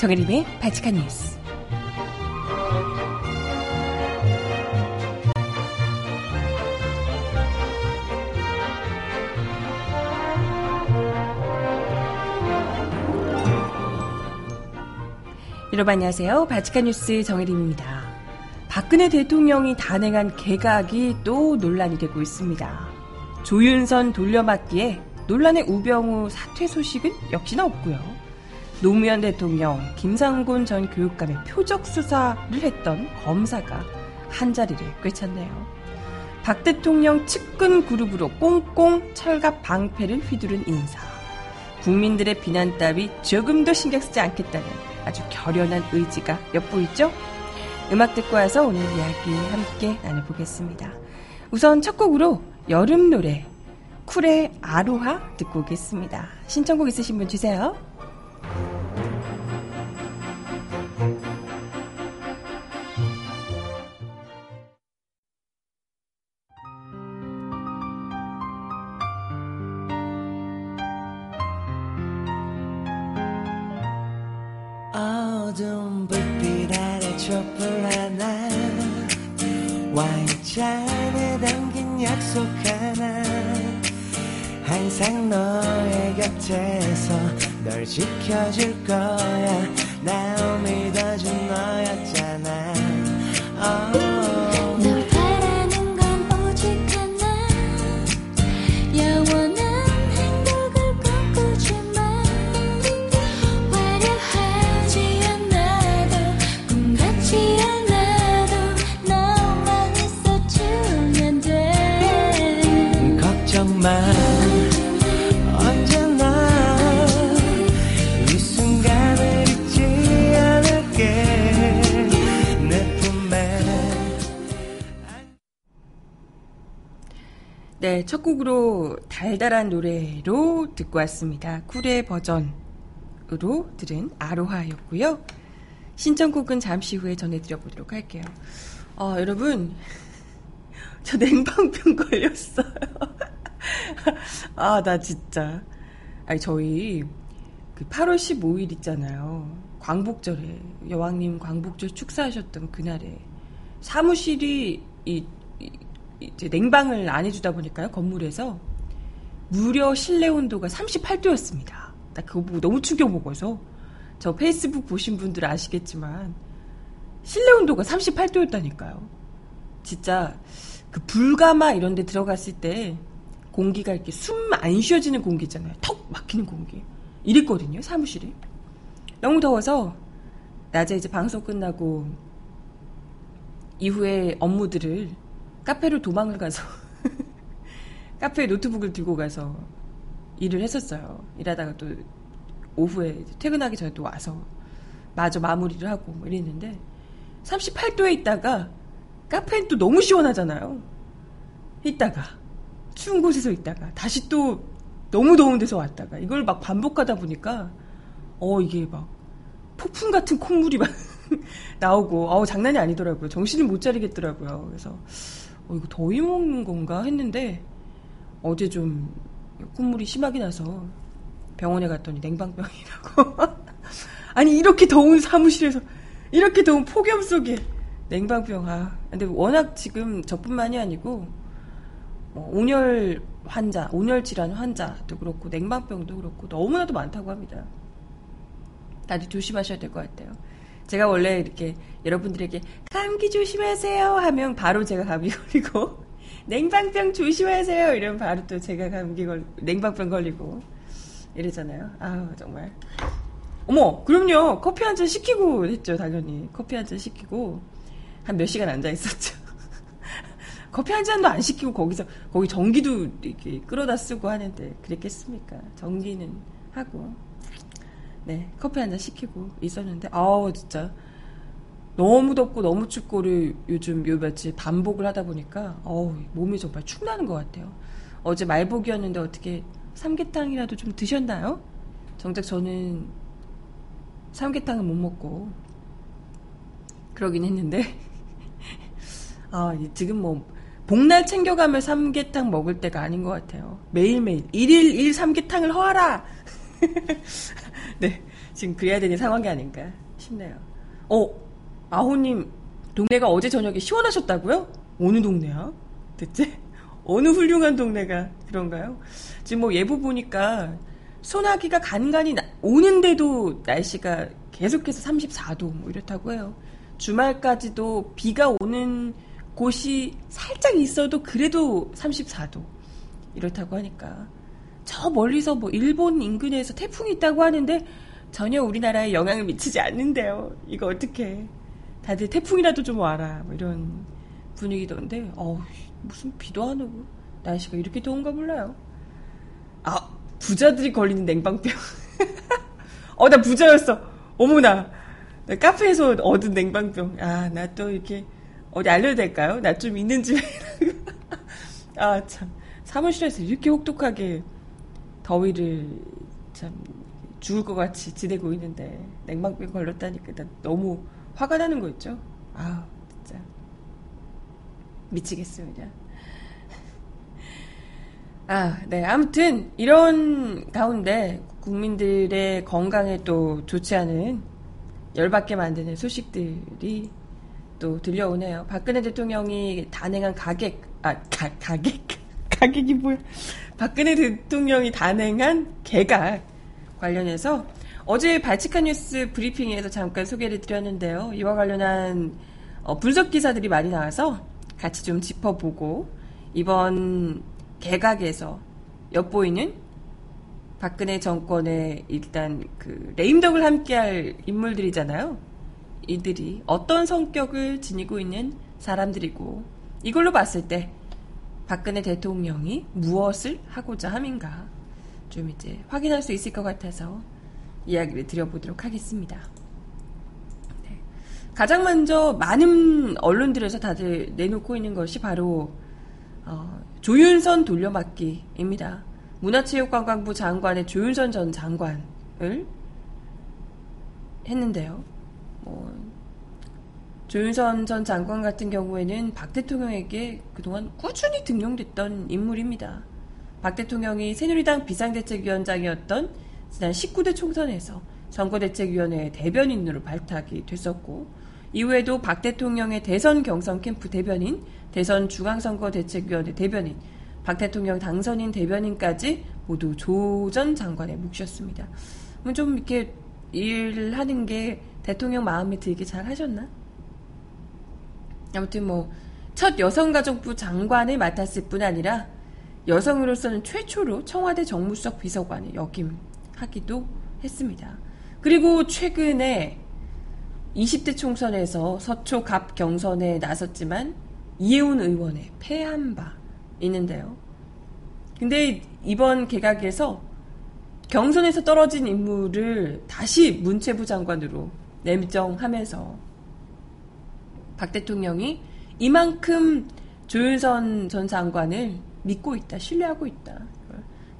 정혜림의 바칙한 뉴스. 여러분 안녕하세요. 바칙한 뉴스 정혜림입니다. 박근혜 대통령이 단행한 개각이 또 논란이 되고 있습니다. 조윤선 돌려막기에 논란의 우병우 사퇴 소식은 역시나 없고요. 노무현 대통령, 김상곤 전 교육감의 표적 수사를 했던 검사가 한 자리를 꿰찼네요. 박 대통령 측근 그룹으로 꽁꽁 철갑 방패를 휘두른 인사. 국민들의 비난 따위 조금도 신경 쓰지 않겠다는 아주 결연한 의지가 엿보이죠? 음악 듣고 와서 오늘 이야기 함께 나눠보겠습니다. 우선 첫 곡으로 여름 노래 쿨의 아로하 듣고 오겠습니다. 신청곡 있으신 분 주세요. 네, 첫 곡으로 달달한 노래로 듣고 왔습니다. 쿨의 버전으로 들은 아로하였고요. 신청곡은 잠시 후에 전해드려보도록 할게요. 어, 여러분, 저 냉방병 걸렸어요. 아, 나 진짜. 아니, 저희 그 8월 15일 있잖아요. 광복절에, 여왕님 광복절 축사하셨던 그날에 사무실이 이, 이- 이제 냉방을 안 해주다 보니까요, 건물에서 무려 실내 온도가 38도였습니다. 나 그거 보고 너무 충격 먹어서 저 페이스북 보신 분들 아시겠지만 실내 온도가 38도였다니까요. 진짜 그 불가마 이런 데 들어갔을 때 공기가 이렇게 숨 안 쉬어지는 공기 있잖아요. 턱 막히는 공기. 이랬거든요, 사무실이. 너무 더워서 낮에 이제 방송 끝나고 이후에 업무들을 카페로 도망을 가서 카페에 노트북을 들고 가서 일을 했었어요. 일하다가 또 오후에 퇴근하기 전에 또 와서 마저 마무리를 하고 뭐 이랬는데 38도에 있다가 카페는 또 너무 시원하잖아요. 있다가 추운 곳에서 있다가 다시 또 너무 더운 데서 왔다가 이걸 막 반복하다 보니까 어 이게 막 폭풍 같은 콧물이 막 나오고 어 장난이 아니더라고요. 정신을 못 차리겠더라고요. 그래서 어 이거 더위 먹는 건가 했는데 어제 좀 콧물이 심하게 나서 병원에 갔더니 냉방병이라고. 아니 이렇게 더운 사무실에서 이렇게 더운 폭염 속에 냉방병 아 근데 워낙 지금 저뿐만이 아니고 뭐 온열 환자, 온열 질환 환자도 그렇고 냉방병도 그렇고 너무나도 많다고 합니다. 다들 조심하셔야 될 것 같아요. 제가 원래 이렇게 여러분들에게 감기 조심하세요 하면 바로 제가 감기 걸리고 냉방병 조심하세요 이러면 바로 또 제가 감기 걸 냉방병 걸리고 이러잖아요. 아우 정말 어머, 그럼요. 커피 한 잔 시키고 했죠, 당연히. 커피 한 잔 시키고 한 몇 시간 앉아 있었죠. 커피 한 잔도 안 시키고 거기서 거기 전기도 이렇게 끌어다 쓰고 하는데 그랬겠습니까? 전기는 하고 네 커피 한 잔 시키고 있었는데 아우 진짜 너무 덥고 너무 춥고를 요즘 요 며칠 반복을 하다 보니까 어우 몸이 정말 축나는 것 같아요. 어제 말복이었는데 어떻게 삼계탕이라도 좀 드셨나요? 정작 저는 삼계탕은 못 먹고 그러긴 했는데 아 이- 지금 뭐 복날 챙겨가며 삼계탕 먹을 때가 아닌 것 같아요. 매일매일 일일 일 삼계탕을 허하라. 네 지금 그래야 되는 상황이 아닌가 싶네요. 어 아호님 동네가 어제 저녁에 시원하셨다고요? 어느 동네야? 대체 어느 훌륭한 동네가 그런가요? 지금 뭐 예보 보니까 소나기가 간간히 나- 오는데도 날씨가 계속해서 34도 뭐 이렇다고 해요. 주말까지도 비가 오는 곳이 살짝 있어도 그래도 34도 이렇다고 하니까 저 멀리서 뭐 일본 인근에서 태풍이 있다고 하는데 전혀 우리나라에 영향을 미치지 않는데요. 이거 어떻게? 다들 태풍이라도 좀 와라 뭐 이런 분위기던데 어우 무슨 비도 안 오고 날씨가 이렇게 더운가 몰라요. 아 부자들이 걸리는 냉방병. 어 나 부자였어. 어머나 나 카페에서 얻은 냉방병. 아 나 또 이렇게 어디 알려도 될까요? 나 좀 있는 집에. 아 참 사무실에서 이렇게 혹독하게 더위를 참 죽을 것 같이 지내고 있는데 냉방병 걸렸다니까 나 너무 화가 나는 거 있죠. 아 진짜 미치겠어요 그냥. 아, 네. 아무튼 이런 가운데 국민들의 건강에 또 좋지 않은 열받게 만드는 소식들이 또 들려오네요. 박근혜 대통령이 단행한 가객, 아, 가, 가객? 가객이 뭐야? 박근혜 대통령이 단행한 개각 관련해서 어제 발칙한 뉴스 브리핑에서 잠깐 소개를 드렸는데요. 이와 관련한 어, 분석 기사들이 많이 나와서 같이 좀 짚어보고 이번 개각에서 엿보이는 박근혜 정권의 일단 그 레임덕을 함께할 인물들이잖아요. 이들이 어떤 성격을 지니고 있는 사람들이고 이걸로 봤을 때 박근혜 대통령이 무엇을 하고자 함인가 좀 이제 확인할 수 있을 것 같아서 이야기를 드려보도록 하겠습니다. 네. 가장 먼저 많은 언론들에서 다들 내놓고 있는 것이 바로 어, 조윤선 돌려막기입니다. 문화체육관광부 장관의 조윤선 전 장관을 했는데요. 뭐, 조윤선 전 장관 같은 경우에는 박 대통령에게 그동안 꾸준히 등용됐던 인물입니다. 박 대통령이 새누리당 비상대책위원장이었던 지난 19대 총선에서 선거대책위원회 대변인으로 발탁이 됐었고, 이후에도 박 대통령의 대선 경선 캠프 대변인, 대선 중앙선거대책위원회 대변인, 박 대통령 당선인 대변인까지 모두 조 전 장관의 몫이었습니다. 뭐좀 이렇게 일을 하는 게 대통령 마음에 들게 잘 하셨나? 아무튼 뭐, 첫 여성가족부 장관을 맡았을 뿐 아니라 여성으로서는 최초로 청와대 정무수석 비서관을 역임하기도 했습니다. 그리고 최근에 20대 총선에서 서초 갑 경선에 나섰지만 이해운 의원에 패한 바 있는데요. 근데 이번 개각에서 경선에서 떨어진 인물을 다시 문체부 장관으로 내정하면서 박 대통령이 이만큼 조윤선 전 장관을 믿고 있다, 신뢰하고 있다.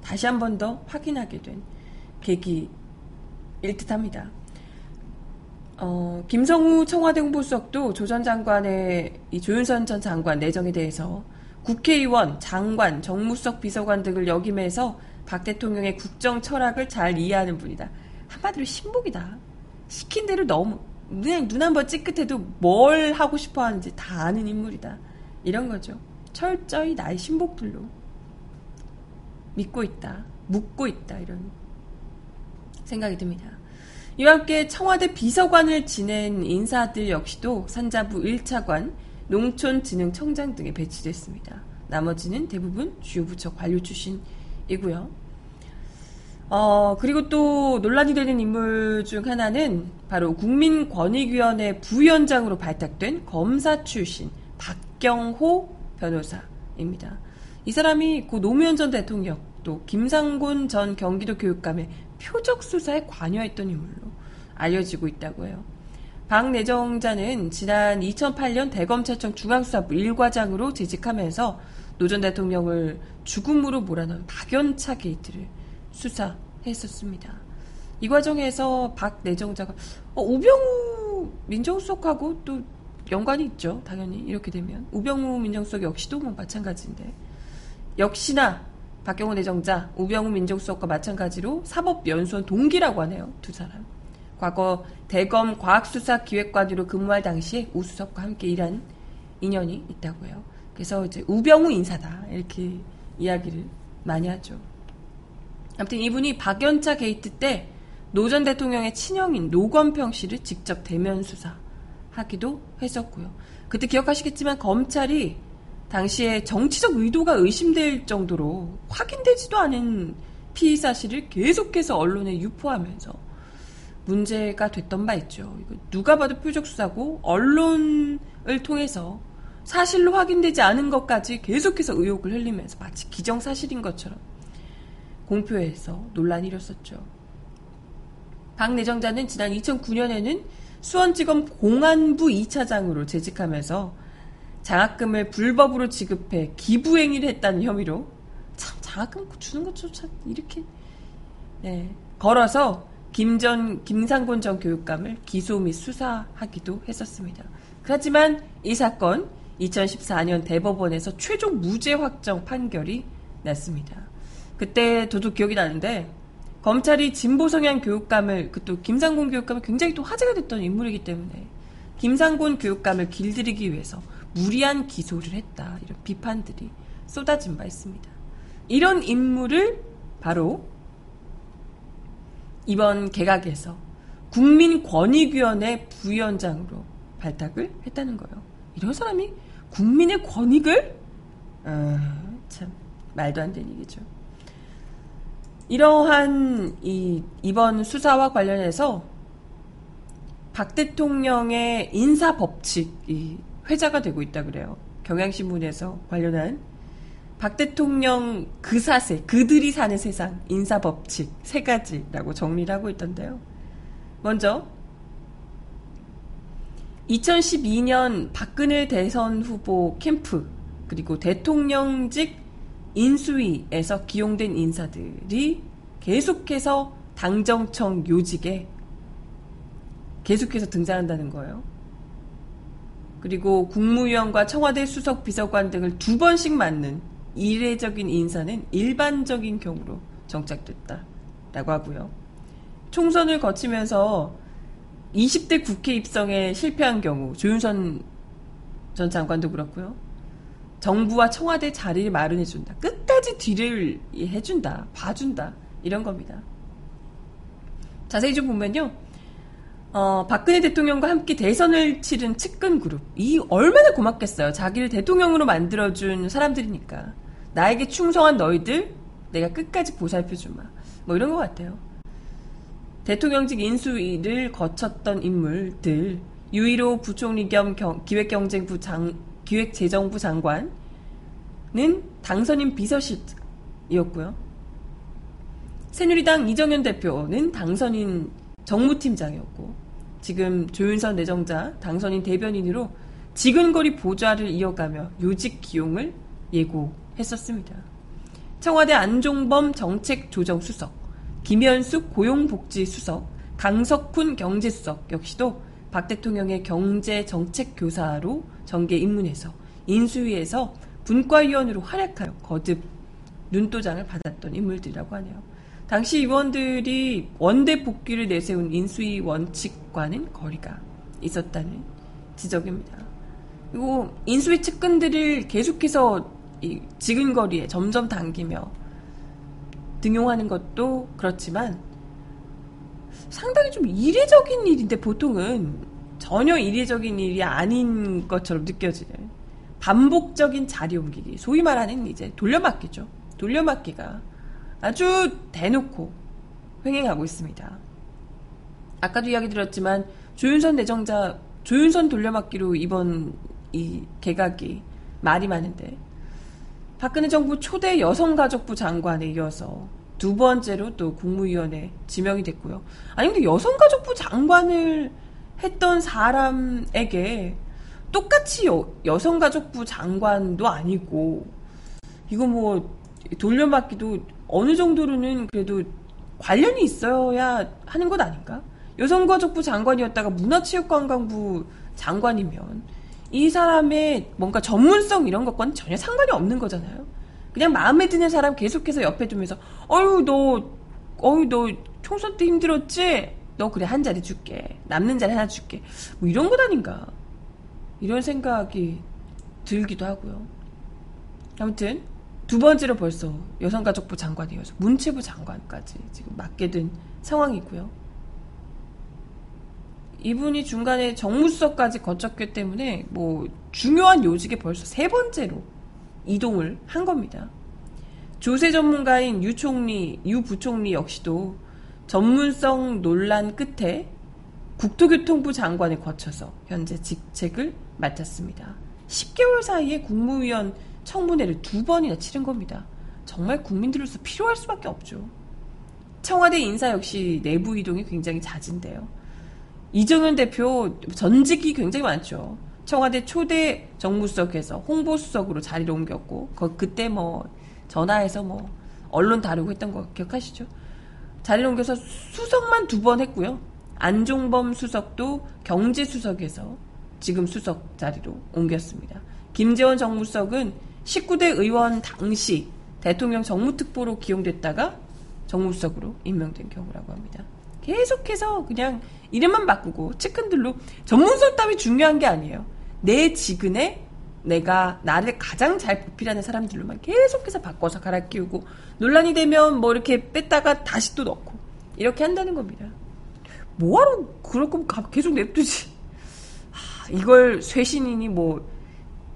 다시 한 번 더 확인하게 된 계기일 듯합니다. 어, 김성우 청와대 홍보수석도 조 전 장관의 이 조윤선 전 장관 내정에 대해서 국회의원, 장관, 정무수석 비서관 등을 역임해서 박 대통령의 국정 철학을 잘 이해하는 분이다. 한마디로 신복이다. 시킨 대로 너무 그냥 눈 한 번 찌끗해도 뭘 하고 싶어 하는지 다 아는 인물이다. 이런 거죠. 철저히 나의 신복들로 믿고 있다. 묻고 있다. 이런 생각이 듭니다. 이와 함께 청와대 비서관을 지낸 인사들 역시도 산자부 1차관, 농촌진흥청장 등에 배치됐습니다. 나머지는 대부분 주요 부처 관료 출신이고요. 어, 그리고 또 논란이 되는 인물 중 하나는 바로 국민권익위원회 부위원장으로 발탁된 검사 출신 박경호 변호사입니다. 이 사람이 고 노무현 전 대통령 또 김상곤 전 경기도 교육감의 표적 수사에 관여했던 인물로 알려지고 있다고 해요. 박 내정자는 지난 2008년 대검찰청 중앙수사부 1과장으로 재직하면서 노 전 대통령을 죽음으로 몰아넣은 박연차 게이트를 수사했었습니다. 이 과정에서 박 내정자가 어, 우병우 민정수석하고 또 연관이 있죠. 당연히 이렇게 되면 우병우 민정수석 역시도 뭐 마찬가지인데 역시나 박경호 내정자, 우병우 민정수석과 마찬가지로 사법연수원 동기라고 하네요. 두 사람. 과거 대검 과학수사기획관으로 근무할 당시에 우수석과 함께 일한 인연이 있다고 해요. 그래서 이제 우병우 인사다 이렇게 이야기를 많이 하죠. 아무튼 이분이 박연차 게이트 때 노 전 대통령의 친형인 노건평 씨를 직접 대면 수사하기도 했었고요. 그때 기억하시겠지만 검찰이 당시에 정치적 의도가 의심될 정도로 확인되지도 않은 피의 사실을 계속해서 언론에 유포하면서 문제가 됐던 바 있죠. 누가 봐도 표적 수사고 언론을 통해서 사실로 확인되지 않은 것까지 계속해서 의혹을 흘리면서 마치 기정사실인 것처럼 공표해서 논란이 일었었죠. 박 내정자는 지난 2009년에는 수원지검 공안부 2차장으로 재직하면서 장학금을 불법으로 지급해 기부행위를 했다는 혐의로 참 장학금 주는 것조차 이렇게 네, 걸어서 김전 김상곤 전 교육감을 기소 및 수사하기도 했었습니다. 하지만 이 사건 2014년 대법원에서 최종 무죄 확정 판결이 났습니다. 그때 저도 기억이 나는데 검찰이 진보 성향 교육감을 그 또 김상곤 교육감을 굉장히 또 화제가 됐던 인물이기 때문에 김상곤 교육감을 길들이기 위해서 무리한 기소를 했다 이런 비판들이 쏟아진 바 있습니다. 이런 인물을 바로 이번 개각에서 국민권익위원회 부위원장으로 발탁을 했다는 거예요. 이런 사람이 국민의 권익을 아, 참 말도 안 되는 얘기죠. 이러한 이 이번 수사와 관련해서 박 대통령의 인사 법칙이 회자가 되고 있다 그래요. 경향신문에서 관련한 박 대통령 그 사세, 그들이 사는 세상 인사 법칙 세 가지라고 정리를 하고 있던데요. 먼저 2012년 박근혜 대선 후보 캠프 그리고 대통령직 인수위에서 기용된 인사들이 계속해서 당정청 요직에 계속해서 등장한다는 거예요. 그리고 국무위원과 청와대 수석 비서관 등을 두 번씩 맡는 이례적인 인사는 일반적인 경우로 정착됐다라고 하고요. 총선을 거치면서 20대 국회 입성에 실패한 경우 조윤선 전 장관도 그렇고요. 정부와 청와대 자리를 마련해준다. 끝까지 뒤를 해준다. 봐준다. 이런 겁니다. 자세히 좀 보면요. 어, 박근혜 대통령과 함께 대선을 치른 측근 그룹. 이 얼마나 고맙겠어요. 자기를 대통령으로 만들어준 사람들이니까. 나에게 충성한 너희들, 내가 끝까지 보살펴주마. 뭐 이런 것 같아요. 대통령직 인수위를 거쳤던 인물들, 유일호 부총리 겸 경- 기획경쟁부 장, 기획재정부 장관은 당선인 비서실이었고요. 새누리당 이정현 대표는 당선인 정무팀장이었고, 지금 조윤선 내정자 당선인 대변인으로 지근거리 보좌를 이어가며 요직 기용을 예고했었습니다. 청와대 안종범 정책조정수석, 김현숙 고용복지수석, 강석훈 경제수석 역시도 박 대통령의 경제정책교사로 정계 입문해서 인수위에서 분과위원으로 활약하여 거듭 눈도장을 받았던 인물들이라고 하네요. 당시 의원들이 원대 복귀를 내세운 인수위 원칙과는 거리가 있었다는 지적입니다. 그리고 인수위 측근들을 계속해서 이 지근거리에 점점 당기며 등용하는 것도 그렇지만 상당히 좀 이례적인 일인데 보통은 전혀 이례적인 일이 아닌 것처럼 느껴지는 반복적인 자리 옮기기 소위 말하는 이제 돌려막기죠 돌려막기가 아주 대놓고 횡행하고 있습니다. 아까도 이야기 드렸지만 조윤선 내정자 조윤선 돌려막기로 이번 이 개각이 말이 많은데 박근혜 정부 초대 여성가족부 장관에 이어서 두 번째로 또 국무위원회 지명이 됐고요. 아니 근데 여성가족부 장관을 했던 사람에게 똑같이 여, 여성가족부 장관도 아니고 이거 뭐 돌려막기도 어느 정도로는 그래도 관련이 있어야 하는 것 아닌가? 여성가족부 장관이었다가 문화체육관광부 장관이면 이 사람의 뭔가 전문성 이런 것과는 전혀 상관이 없는 거잖아요. 그냥 마음에 드는 사람 계속해서 옆에 두면서 어유 너 어유 너 총선 때 힘들었지? 너 그래 한 자리 줄게. 남는 자리 하나 줄게. 뭐 이런 것 아닌가? 이런 생각이 들기도 하고요. 아무튼 두 번째로 벌써 여성가족부 장관이 어서 문체부 장관까지 지금 맡게 된 상황이고요. 이분이 중간에 정무수석까지 거쳤기 때문에 뭐 중요한 요직에 벌써 세 번째로 이동을 한 겁니다. 조세 전문가인 유 총리, 유 부총리 역시도 전문성 논란 끝에 국토교통부 장관에 거쳐서 현재 직책을 맡았습니다. 10개월 사이에 국무위원 청문회를 두 번이나 치른 겁니다. 정말 국민들로서 필요할 수밖에 없죠. 청와대 인사 역시 내부 이동이 굉장히 잦은데요. 이정현 대표 전직이 굉장히 많죠. 청와대 초대 정무수석에서 홍보수석으로 자리를 옮겼고, 거- 그때 뭐 전화해서 뭐 언론 다루고 했던 거 기억하시죠? 자리를 옮겨서 수석만 두 번 했고요. 안종범 수석도 경제수석에서 지금 수석 자리로 옮겼습니다. 김재원 정무수석은 19대 의원 당시 대통령 정무특보로 기용됐다가 정무수석으로 임명된 경우라고 합니다. 계속해서 그냥 이름만 바꾸고 측근들로 전문성 따위 중요한 게 아니에요. 내 직은에 내가 나를 가장 잘 보필하는 사람들로만 계속해서 바꿔서 갈아 끼우고 논란이 되면 뭐 이렇게 뺐다가 다시 또 넣고 이렇게 한다는 겁니다. 뭐하러 그럴 거면 가- 계속 냅두지. 하, 이걸 쇄신이니 뭐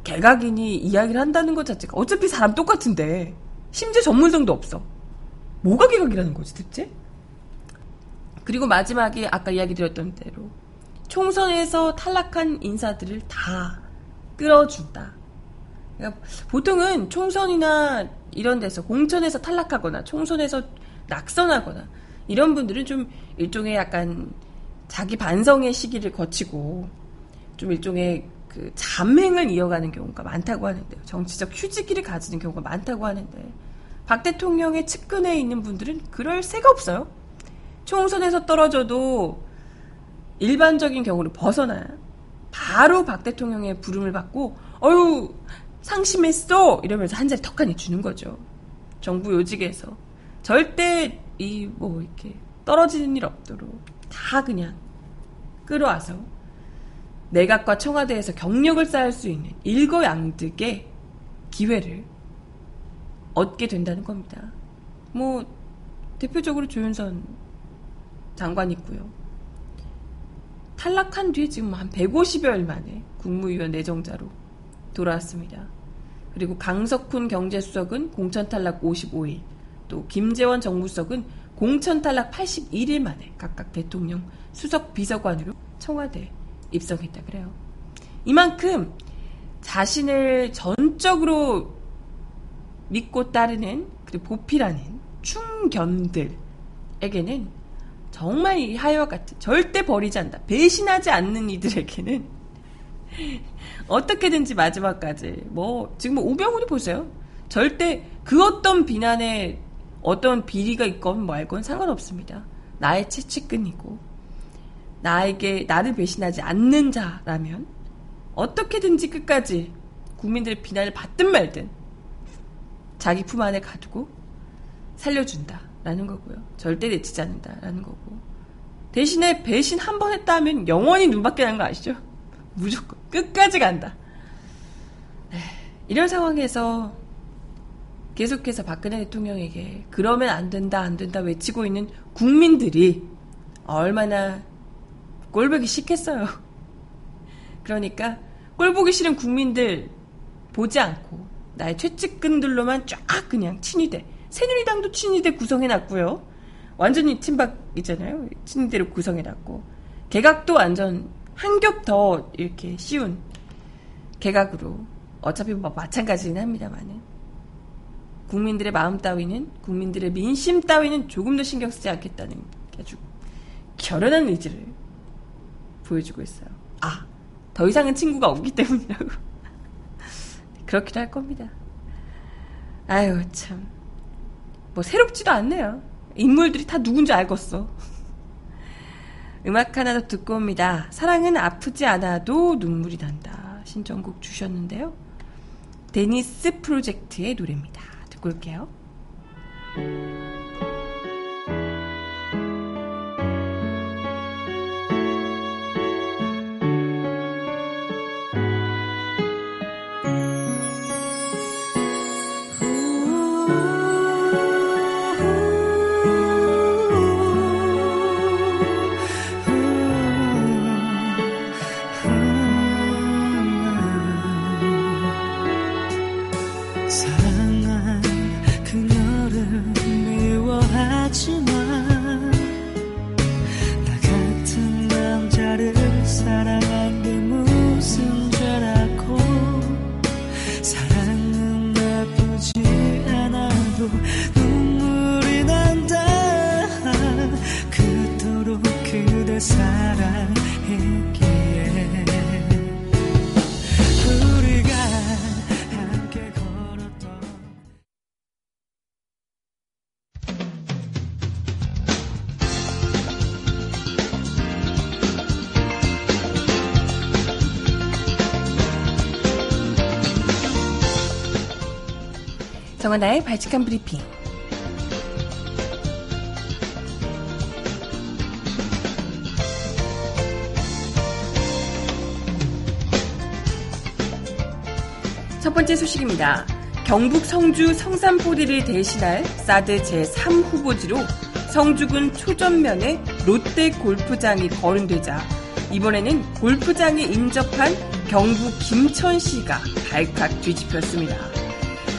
개각이니 이야기를 한다는 것 자체가 어차피 사람 똑같은데 심지어 전문성도 없어. 뭐가 개각이라는 거지 대체? 그리고 마지막에 아까 이야기 드렸던 대로 총선에서 탈락한 인사들을 다 끌어준다. 그러니까 보통은 총선이나 이런 데서 공천에서 탈락하거나 총선에서 낙선하거나 이런 분들은 좀 일종의 약간 자기 반성의 시기를 거치고 좀 일종의 그 잠행을 이어가는 경우가 많다고 하는데요. 정치적 휴지기를 가지는 경우가 많다고 하는데 박 대통령의 측근에 있는 분들은 그럴 새가 없어요. 총선에서 떨어져도 일반적인 경우를 벗어나 바로 박 대통령의 부름을 받고 어유 상심했어 이러면서 한 자리 턱하니 주는 거죠. 정부 요직에서 절대 이 뭐 이렇게 떨어지는 일 없도록 다 그냥 끌어와서 내각과 청와대에서 경력을 쌓을 수 있는 일거양득의 기회를 얻게 된다는 겁니다. 뭐 대표적으로 조윤선 장관 있고요. 탈락한 뒤에 지금 한 150여일 만에 국무위원 내정자로 돌아왔습니다. 그리고 강석훈 경제수석은 공천 탈락 55일, 또 김재원 정무수석은 공천 탈락 81일 만에 각각 대통령 수석 비서관으로 청와대 입성했다 그래요. 이만큼 자신을 전적으로 믿고 따르는 그리고 보필하는 충견들에게는 정말 이 하여와 같은 절대 버리지 않는다. 배신하지 않는 이들에게는 어떻게든지 마지막까지 뭐 지금 뭐 오병훈이 보세요. 절대 그 어떤 비난에 어떤 비리가 있건 말건 상관없습니다. 나의 채찍끈이고 나에게 나를 배신하지 않는 자라면 어떻게든지 끝까지 국민들의 비난을 받든 말든 자기 품 안에 가두고 살려준다 라는 거고요. 절대 내치지 않는다라는 거고. 대신에 배신 한 번 했다 하면 영원히 눈밖에 나는 거 아시죠? 무조건 끝까지 간다. 네, 이런 상황에서 계속해서 박근혜 대통령에게 그러면 안 된다 안 된다 외치고 있는 국민들이 얼마나 꼴보기 싫겠어요. 그러니까 꼴보기 싫은 국민들 보지 않고 나의 최측근들로만 쫙 그냥 친위대 새누리당도 친위대 구성해놨고요. 완전히 친박이잖아요. 친대로 구성해놨고 개각도 완전 한 겹 더 이렇게 쉬운 개각으로 어차피 뭐 마찬가지긴 합니다만은 국민들의 마음 따위는 국민들의 민심 따위는 조금 더 신경 쓰지 않겠다는 아주 결연한 의지를 보여주고 있어요. 아, 더 이상은 친구가 없기 때문이라고. 그렇기도 할 겁니다. 아유, 참. 뭐, 새롭지도 않네요. 인물들이 다 누군지 알겠어. 음악 하나 더 듣고 옵니다. 사랑은 아프지 않아도 눈물이 난다. 신청곡 주셨는데요. 데니스 프로젝트의 노래입니다. 듣고 올게요. 정하나의 발칙한 브리핑. 첫 번째 소식입니다. 경북 성주 성산포리를 대신할 사드 제3 후보지로 성주군 초전면에 롯데 골프장이 거론되자 이번에는 골프장에 인접한 경북 김천시가 발칵 뒤집혔습니다.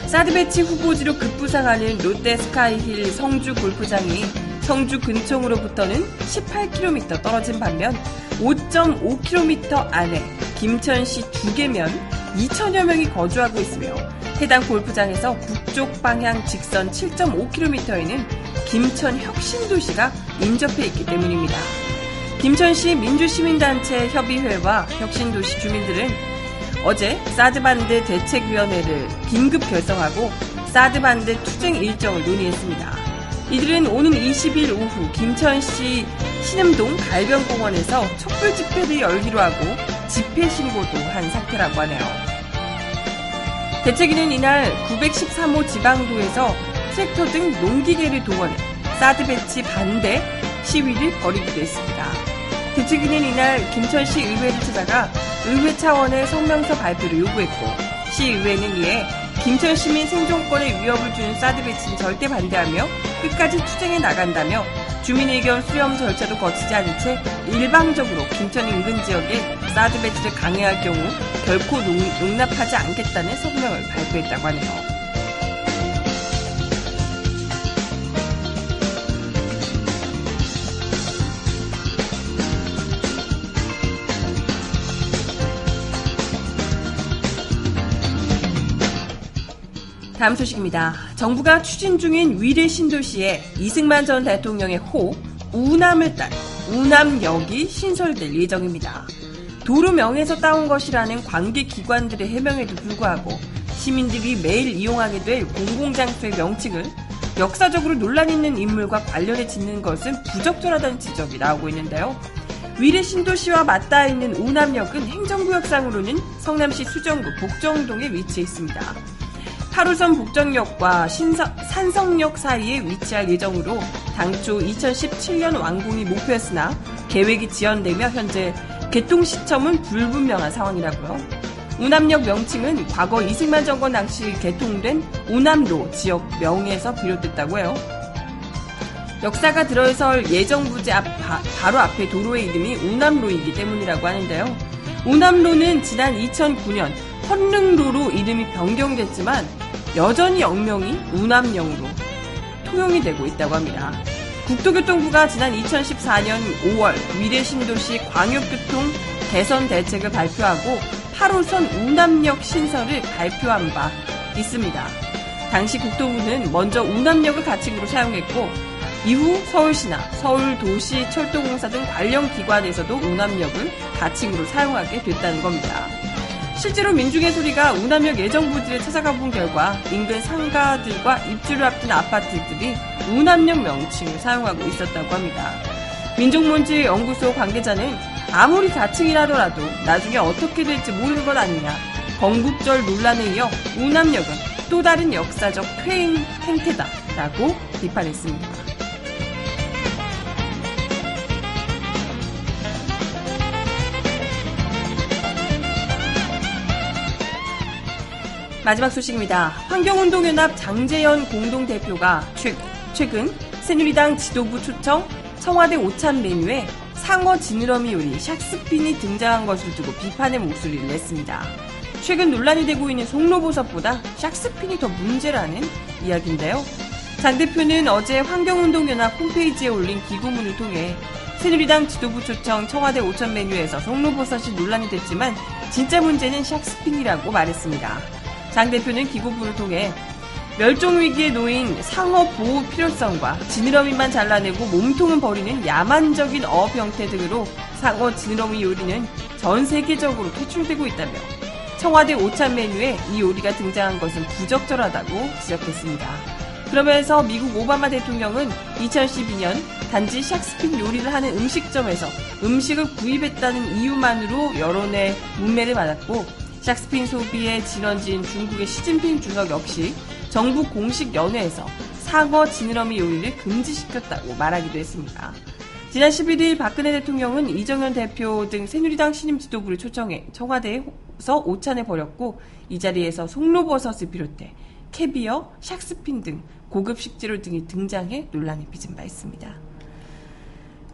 사드 배치 후보지로 급부상하는 롯데 스카이힐 성주 골프장이 성주 근총으로부터는 18km 떨어진 반면 5.5km 안에 김천시 두 개면 2천여 명이 거주하고 있으며 해당 골프장에서 북쪽 방향 직선 7.5km에는 김천 혁신도시가 인접해 있기 때문입니다. 김천시 민주시민단체 협의회와 혁신도시 주민들은 어제 사드반드 대책위원회를 긴급 결성하고 사드반드 투쟁 일정을 논의했습니다. 이들은 오는 20일 오후 김천시 신음동 갈변공원에서 촛불 집회를 열기로 하고 집회 신고도 한 상태라고 하네요. 대책위는 이날 913호 지방도에서 트랙터 등 농기계를 동원해 사드 배치 반대 시위를 벌이기도 했습니다. 대책위는 이날 김천시 의회를 찾아가 의회 차원의 성명서 발표를 요구했고 시의회는 이에 김천 시민 생존권에 위협을 주는 사드 배치는 절대 반대하며 끝까지 투쟁해 나간다며 주민 의견 수렴 절차도 거치지 않은 채 일방적으로 김천 인근 지역에 사드 배치를 강행할 경우 결코 농, 용납하지 않겠다는 성명을 발표했다고 하네요. 다음 소식입니다. 정부가 추진 중인 위례 신도시에 이승만 전 대통령의 호 우남을 딴 우남역이 신설될 예정입니다. 도로 명에서 따온 것이라는 관계 기관들의 해명에도 불구하고 시민들이 매일 이용하게 될 공공장소의 명칭을 역사적으로 논란 있는 인물과 관련해 짓는 것은 부적절하다는 지적이 나오고 있는데요. 위례 신도시와 맞닿아 있는 우남역은 행정구역상으로는 성남시 수정구 복정동에 위치해 있습니다. 8호선 복정역과 신서- 산성역 사이에 위치할 예정으로 당초 2017년 완공이 목표였으나 계획이 지연되며 현재 개통 시점은 불분명한 상황이라고요. 우남역 명칭은 과거 이승만 정권 당시 개통된 우남로 지역 명에서 비롯됐다고 해요. 역사가 들어설 예정부지 앞 바, 바로 앞에 도로의 이름이 우남로이기 때문이라고 하는데요. 우남로는 지난 2009년 헌릉로로 이름이 변경됐지만 여전히 역명이 우남역으로 통용이 되고 있다고 합니다. 국토교통부가 지난 2014년 5월 미래 신도시 광역교통 개선 대책을 발표하고 8호선 우남역 신설을 발표한 바 있습니다. 당시 국토부는 먼저 우남역을 가칭으로 사용했고 이후 서울시나 서울도시철도공사 등 관련 기관에서도 우남역을 가칭으로 사용하게 됐다는 겁니다. 실제로 민중의 소리가 우남역 예정 부지에 찾아가 본 결과 인근 상가들과 입주를 앞둔 아파트들이 우남역 명칭을 사용하고 있었다고 합니다. 민족문제 연구소 관계자는 아무리 가칭이라더라도 나중에 어떻게 될지 모르는 것 아니냐. 건국절 논란에 이어 우남역은 또 다른 역사적 퇴행 행태다라고 비판했습니다. 마지막 소식입니다. 환경운동연합 장재현 공동대표가 최, 최근 새누리당 지도부 초청 청와대 오찬 메뉴에 상어 지느러미 요리 샥스핀이 등장한 것을 두고 비판의 목소리를 냈습니다. 최근 논란이 되고 있는 송로버섯보다 샥스핀이 더 문제라는 이야기인데요. 장 대표는 어제 환경운동연합 홈페이지에 올린 기고문을 통해 새누리당 지도부 초청 청와대 오천 메뉴에서 송로버섯이 논란이 됐지만 진짜 문제는 샥스핀이라고 말했습니다. 장 대표는 기고문을 통해 멸종 위기에 놓인 상어 보호 필요성과 지느러미만 잘라내고 몸통은 버리는 야만적인 어업 형태 등으로 상어 지느러미 요리는 전 세계적으로 퇴출되고 있다며 청와대 오찬 메뉴에 이 요리가 등장한 것은 부적절하다고 지적했습니다. 그러면서 미국 오바마 대통령은 2012년 단지 샥스핀 요리를 하는 음식점에서 음식을 구입했다는 이유만으로 여론의 문매를 맞았고 샥스핀 소비의 진원지인 중국의 시진핑 주석 역시 정부 공식 연회에서 상어 지느러미 요리를 금지시켰다고 말하기도 했습니다. 지난 11일 박근혜 대통령은 이정현 대표 등 새누리당 신임 지도부를 초청해 청와대에서 오찬을 벌였고 이 자리에서 송로버섯을 비롯해 캐비어, 샥스핀 등 고급 식재료 등이 등장해 논란이 빚은 바 있습니다.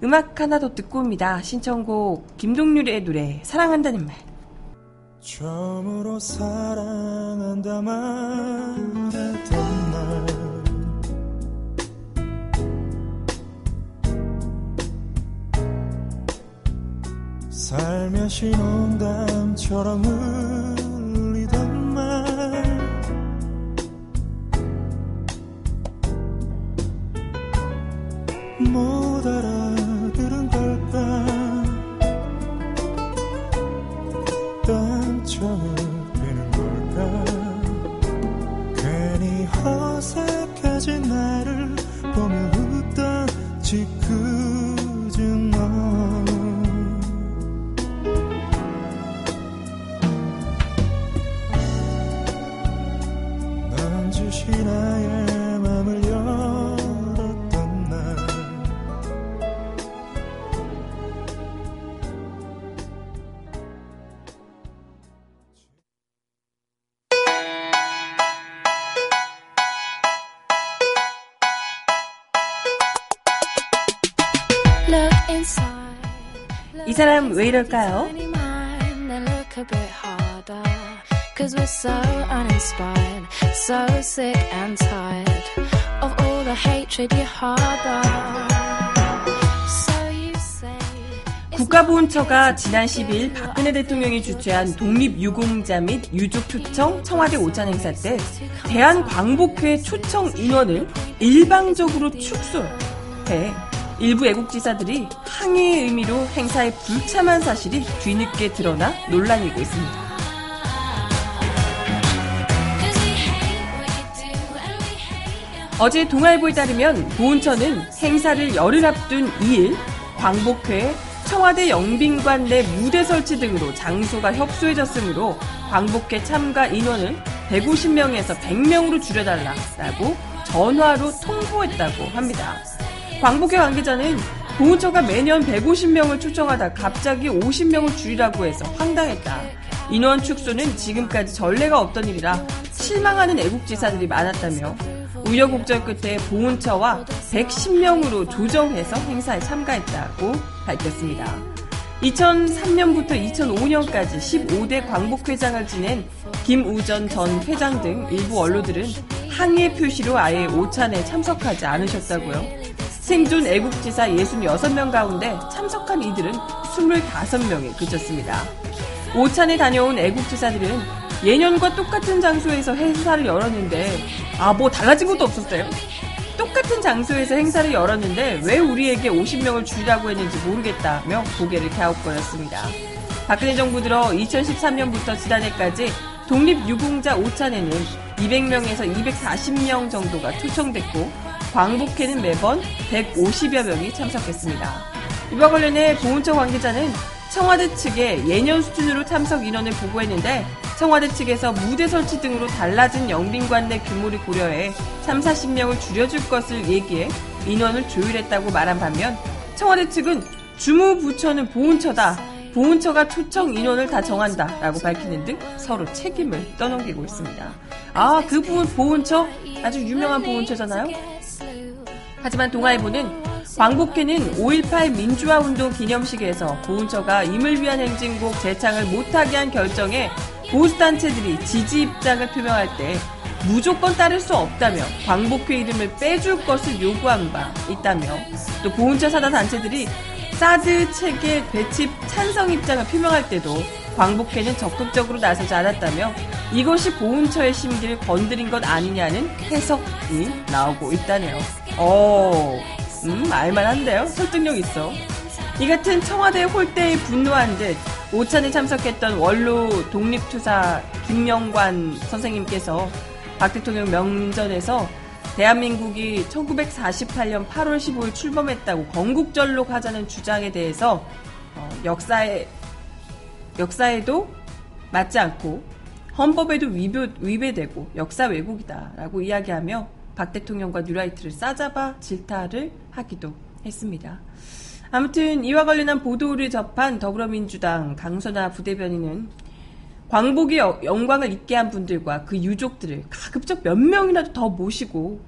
음악 하나 더 듣고 옵니다. 신청곡 김동률의 노래 사랑한다는 말. 처음으로 사랑한다 말했던 날. 살며시 농담처럼 왜 이럴까요? Tiny mind, they look a bit harder. Cause we're so uninspired, so sick and tired of all the hatred you harbor. So you say. it's 국가보훈처가 지난 10일 박근혜 대통령이 주최한 독립유공자 및 유족 초청 청와대 오찬 행사 때 대한광복회 초청 인원을 일방적으로 축소해 일부 애국지사들이 항의의 의미로 행사에 불참한 사실이 뒤늦게 드러나 있습니다. We hate your 어제 동아일보에 따르면 보훈처는 행사를 열흘 앞둔 2일 광복회 청와대 영빈관 내 무대 설치 등으로 장소가 협소해졌으므로 광복회 참가 인원을 150명에서 100명으로 줄여달라고 전화로 통보했다고 합니다. 광복회 관계자는 보훈처가 매년 150명을 초청하다 갑자기 50명을 줄이라고 해서 황당했다. 인원 축소는 지금까지 전례가 없던 일이라 실망하는 애국지사들이 많았다며 우여곡절 끝에 보훈처와 110명으로 조정해서 행사에 참가했다고 밝혔습니다. 2003년부터 2005년까지 15대 광복회장을 지낸 김우전 전 회장 등 일부 언론들은 항의 표시로 아예 오찬에 참석하지 않으셨다고요. 생존 애국지사 66명 가운데 참석한 이들은 25명에 그쳤습니다. 오찬에 다녀온 애국지사들은 예년과 똑같은 장소에서 행사를 열었는데 아 뭐 달라진 것도 없었어요. 똑같은 장소에서 행사를 열었는데 왜 우리에게 50명을 줄이라고 했는지 모르겠다며 고개를 갸웃거렸습니다. 박근혜 정부 들어 2013년부터 지난해까지 독립유공자 오찬에는 200명에서 240명 정도가 초청됐고 광복회는 매번 150여 명이 참석했습니다. 이와 관련해 보훈처 관계자는 청와대 측에 예년 수준으로 참석 인원을 보고했는데 청와대 측에서 무대 설치 등으로 달라진 영빈관 내 규모를 고려해 3, 40명을 줄여줄 것을 얘기해 인원을 조율했다고 말한 반면 청와대 측은 주무부처는 보훈처다. 보훈처가 초청 인원을 다 정한다 라고 밝히는 등 서로 책임을 떠넘기고 있습니다. 아, 그 부분 보훈처 아주 유명한 보훈처잖아요. 하지만 동아일보는 광복회는 5.18 민주화운동 기념식에서 보훈처가 임을 위한 행진곡 재창을 못하게 한 결정에 보수단체들이 지지 입장을 표명할 때 무조건 따를 수 없다며 광복회 이름을 빼줄 것을 요구한 바 있다며 또 보훈처 사다 단체들이 사드 체계 배치 찬성 입장을 표명할 때도 광복회는 적극적으로 나서지 않았다며 이것이 보훈처의 심기를 건드린 것 아니냐는 해석이 나오고 있다네요. 어, 음, 알만한데요? 설득력 있어. 이 같은 청와대 홀대에 분노한 듯 오찬에 참석했던 원로 독립투사 김영관 선생님께서 박 대통령 명전에서 대한민국이 1948년 8월 15일 출범했다고 건국절로 가자는 주장에 대해서 어, 역사에 역사에도 맞지 않고 헌법에도 위배, 위배되고 역사 왜곡이다라고 이야기하며 박 대통령과 뉴라이트를 싸잡아 질타를 하기도 했습니다. 아무튼 이와 관련한 보도를 접한 더불어민주당 강선아 부대변인은 광복의 영광을 잊게 한 분들과 그 유족들을 가급적 몇 명이라도 더 모시고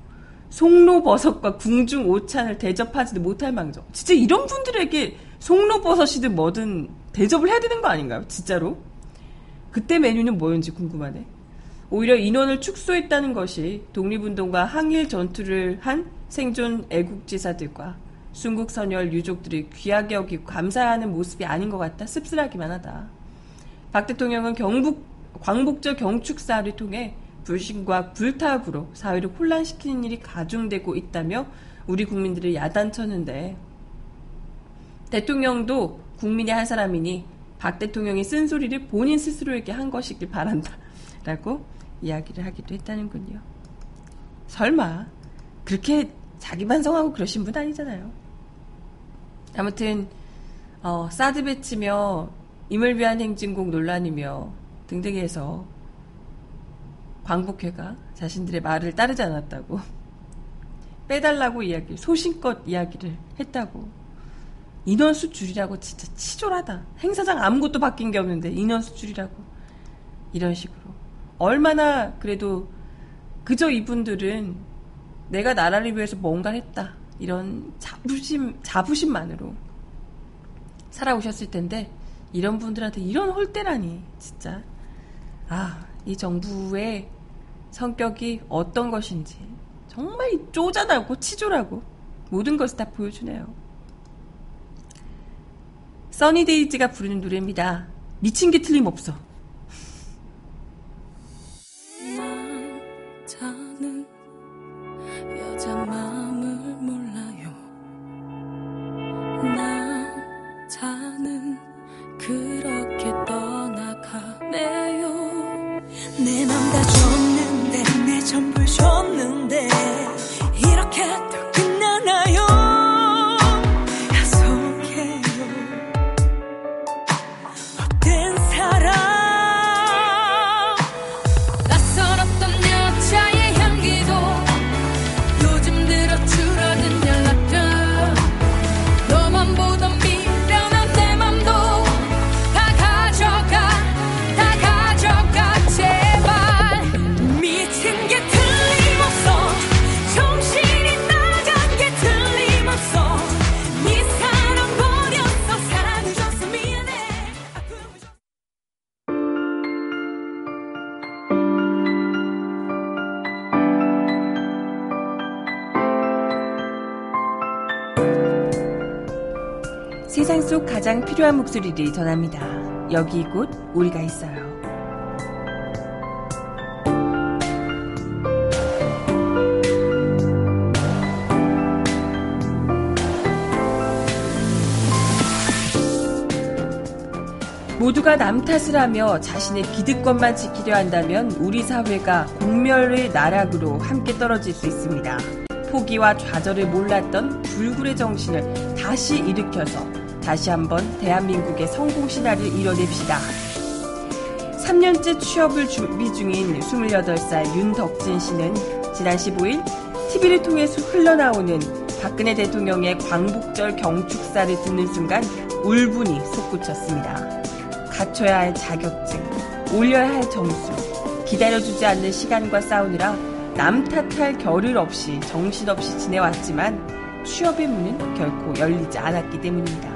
송로버섯과 궁중 오찬을 대접하지도 못할 망정. 진짜 이런 분들에게 송로버섯이든 뭐든 대접을 해야 되는 거 아닌가요? 진짜로? 그때 메뉴는 뭐였는지 궁금하네. 오히려 인원을 축소했다는 것이 독립운동과 항일 전투를 한 생존 애국지사들과 순국선열 유족들이 귀하게 여기고 감사하는 모습이 아닌 것 같다. 씁쓸하기만 하다. 박 대통령은 경북, 광복절 경축사를 통해 불신과 불타악으로 사회를 혼란시키는 일이 가중되고 있다며 우리 국민들을 야단쳤는데 대통령도 국민의 한 사람이니 박 대통령이 쓴소리를 본인 스스로에게 한 것이길 바란다. 라고 이야기를 하기도 했다는군요. 설마 그렇게 자기 반성하고 그러신 분 아니잖아요. 아무튼 어, 사드 배치며 임을 위한 행진곡 논란이며 등등 해서 광복회가 자신들의 말을 따르지 않았다고 빼달라고 이야기, 소신껏 이야기를 했다고 인원수 줄이라고 진짜 치졸하다. 행사장 아무것도 바뀐 게 없는데 인원수 줄이라고 이런 식으로 얼마나 그래도 그저 이분들은 내가 나라를 위해서 뭔가 했다. 이런 자부심, 자부심만으로 살아오셨을 텐데, 이런 분들한테 이런 홀대라니, 진짜. 아, 이 정부의 성격이 어떤 것인지, 정말 쪼잔하고 치졸하고, 모든 것을 다 보여주네요. 써니데이즈가 부르는 노래입니다. 미친 게 틀림없어. 많다는 여자 마음을 몰라요. 나자는 그렇게 떠나가네요. 내 맘 다 줬는데 내 전부를 줬는데 이렇게 필요한 목소리를 전합니다. 여기 곧 우리가 있어요. 모두가 남 탓을 하며 자신의 기득권만 지키려 한다면 우리 사회가 공멸의 나락으로 함께 떨어질 수 있습니다. 포기와 좌절을 몰랐던 불굴의 정신을 다시 일으켜서 다시 한번 대한민국의 성공 신화를 이뤄냅시다. 3년째 취업을 준비 중인 28살 윤덕진 씨는 지난 15일 TV를 통해서 흘러나오는 박근혜 대통령의 광복절 경축사를 듣는 순간 울분이 솟구쳤습니다. 갖춰야 할 자격증, 올려야 할 점수, 기다려주지 않는 시간과 싸우느라 남 탓할 겨를 없이 정신없이 지내왔지만 취업의 문은 결코 열리지 않았기 때문입니다.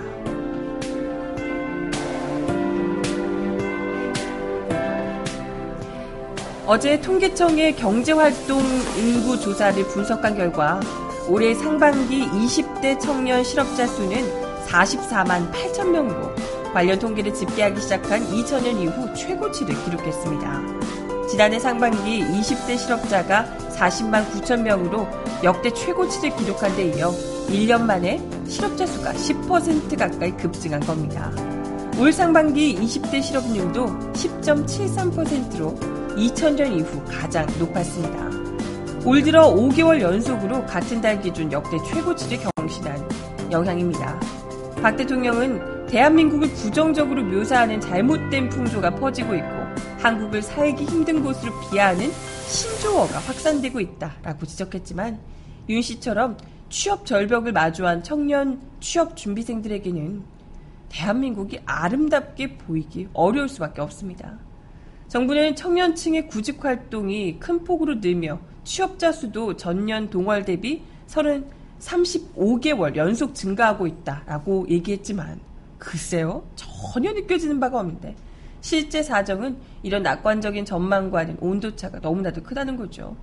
어제 통계청의 경제활동 인구 조사를 분석한 결과 올해 상반기 20대 청년 실업자 수는 44만 8천 명으로 관련 통계를 집계하기 시작한 2000년 이후 최고치를 기록했습니다. 지난해 상반기 20대 실업자가 40만 9천 명으로 역대 최고치를 기록한 데 이어 1년 만에 실업자 수가 10% 가까이 급증한 겁니다. 올 상반기 20대 실업률도 10.73%로 2000년 이후 가장 높았습니다. 올 들어 5개월 연속으로 같은 달 기준 역대 최고치를 경신한 영향입니다. 박 대통령은 대한민국을 부정적으로 묘사하는 잘못된 풍조가 퍼지고 있고 한국을 살기 힘든 곳으로 비하하는 신조어가 확산되고 있다라고 지적했지만 윤 씨처럼 취업 절벽을 마주한 청년 취업 준비생들에게는 대한민국이 아름답게 보이기 어려울 수밖에 없습니다. 정부는 청년층의 구직 활동이 큰 폭으로 늘며 취업자 수도 전년 동월 대비 30, 35개월 연속 증가하고 있다라고 얘기했지만 글쎄요 전혀 느껴지는 바가 없는데 실제 사정은 이런 낙관적인 전망과는 온도차가 너무나도 크다는 거죠.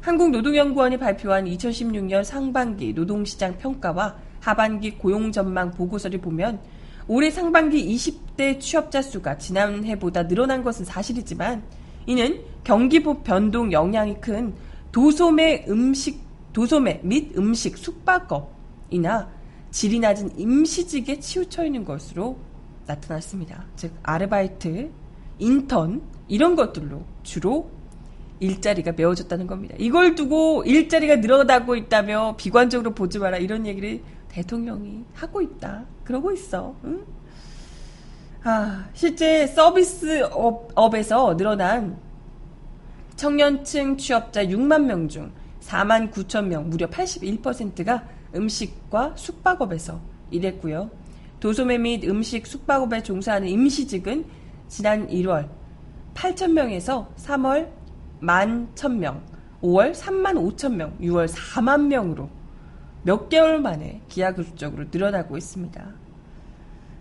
한국노동연구원이 발표한 2016년 상반기 노동시장 평가와 하반기 고용 전망 보고서를 보면 올해 상반기 20대 취업자 수가 지난해보다 늘어난 것은 사실이지만 이는 경기부 변동 영향이 큰 도소매 음식 도소매 및 음식 숙박업이나 질이 낮은 임시직에 치우쳐 있는 것으로 나타났습니다. 즉 아르바이트, 인턴 이런 것들로 주로 일자리가 메워졌다는 겁니다. 이걸 두고 일자리가 늘어나고 있다며 비관적으로 보지 마라 이런 얘기를 대통령이 하고 있다. 그러고 있어. 응? 아, 실제 서비스업에서 늘어난 청년층 취업자 6만 명 중 4만 9천 명, 무려 81%가 음식과 숙박업에서 일했고요. 도소매 및 음식 숙박업에 종사하는 임시직은 지난 1월 8천 명에서 3월 1만 1천 명, 5월 3만 5천 명, 6월 4만 명으로 몇 개월 만에 기하급수적으로 늘어나고 있습니다.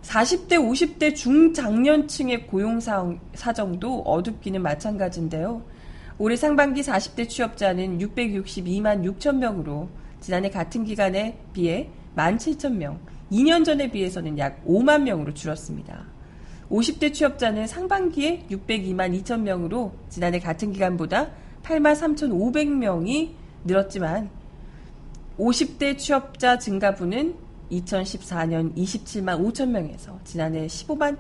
40대, 50대 중장년층의 고용 사정도 어둡기는 마찬가지인데요. 올해 상반기 40대 취업자는 662만 6천 명으로 지난해 같은 기간에 비해 1만 7천 명, 2년 전에 비해서는 약 5만 명으로 줄었습니다. 50대 취업자는 상반기에 602만 2천 명으로 지난해 같은 기간보다 8만 3,500명이 늘었지만 50대 취업자 증가분은 2014년 27만 5천 명에서 지난해 15만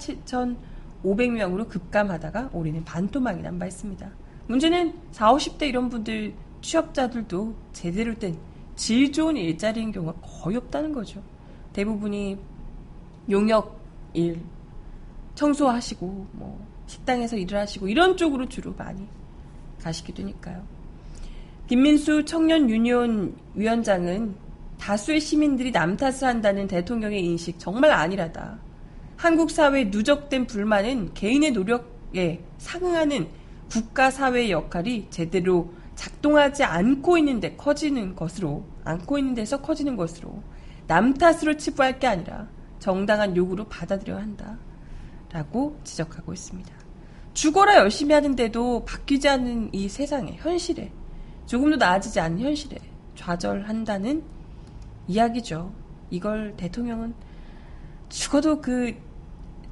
7,500명으로 급감하다가 올해는 반토막이 난바 있습니다. 문제는 40, 50대 이런 분들 취업자들도 제대로 된 질 좋은 일자리인 경우가 거의 없다는 거죠. 대부분이 용역 일, 청소하시고 뭐 식당에서 일을 하시고 이런 쪽으로 주로 많이 가시게 되니까요. 김민수 청년 유니온 위원장은 다수의 시민들이 남 탓을 한다는 대통령의 인식 정말 아니라다. 한국 사회의 누적된 불만은 개인의 노력에 상응하는 국가 사회의 역할이 제대로 작동하지 않고 있는데 커지는 것으로 않고 있는 데서 커지는 것으로 남 탓으로 치부할 게 아니라 정당한 요구로 받아들여야 한다 라고 지적하고 있습니다. 죽어라 열심히 하는데도 바뀌지 않는 이 세상의 현실에 조금도 나아지지 않는 현실에 좌절한다는 이야기죠. 이걸 대통령은 죽어도 그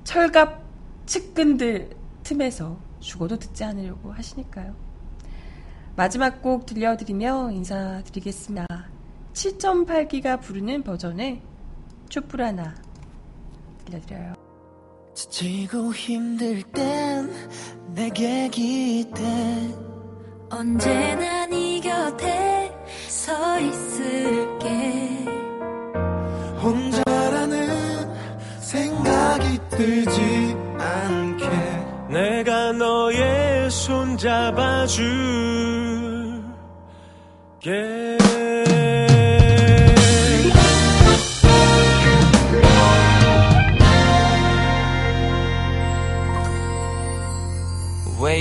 철갑 측근들 틈에서 죽어도 듣지 않으려고 하시니까요. 마지막 곡 들려드리며 인사드리겠습니다. 7.8기가 부르는 버전의 촛불 하나 들려드려요. 지치고 힘들 땐 내게 기대 언제나 네 곁에 서 있을게. 혼자라는 생각이 들지 않게. 내가 너의 손 잡아줄게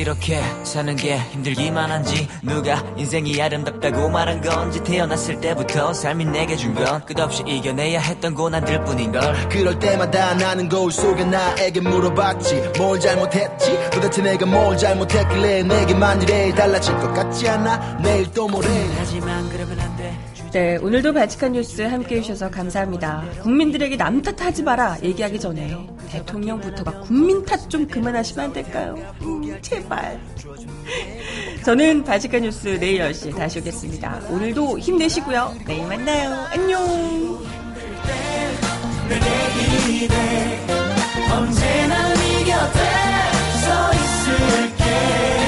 이렇게 사는 게 힘들기만 한지 누가 인생이 아름답다고 말한 건지 태어났을 때부터 삶이 내게 준 건 끝없이 이겨내야 했던 고난들 뿐인걸. 그럴 때마다 나는 거울 속에 나에게 물어봤지. 뭘 잘못했지? 도대체 내가 뭘 잘못했길래 내게만 이래 달라질 것 같지 않아? 내일 또 모레 하지만 그러면 안돼 네, 오늘도 바치칸 뉴스 함께 해주셔서 감사합니다. 국민들에게 남 탓하지 마라 얘기하기 전에 대통령부터가 국민 탓 좀 그만하시면 안 될까요? 음, 제발. 저는 바치칸 뉴스 내일 10시에 다시 오겠습니다. 오늘도 힘내시고요. 내일 만나요. 안녕. 언제나 네 곁에 서 있을게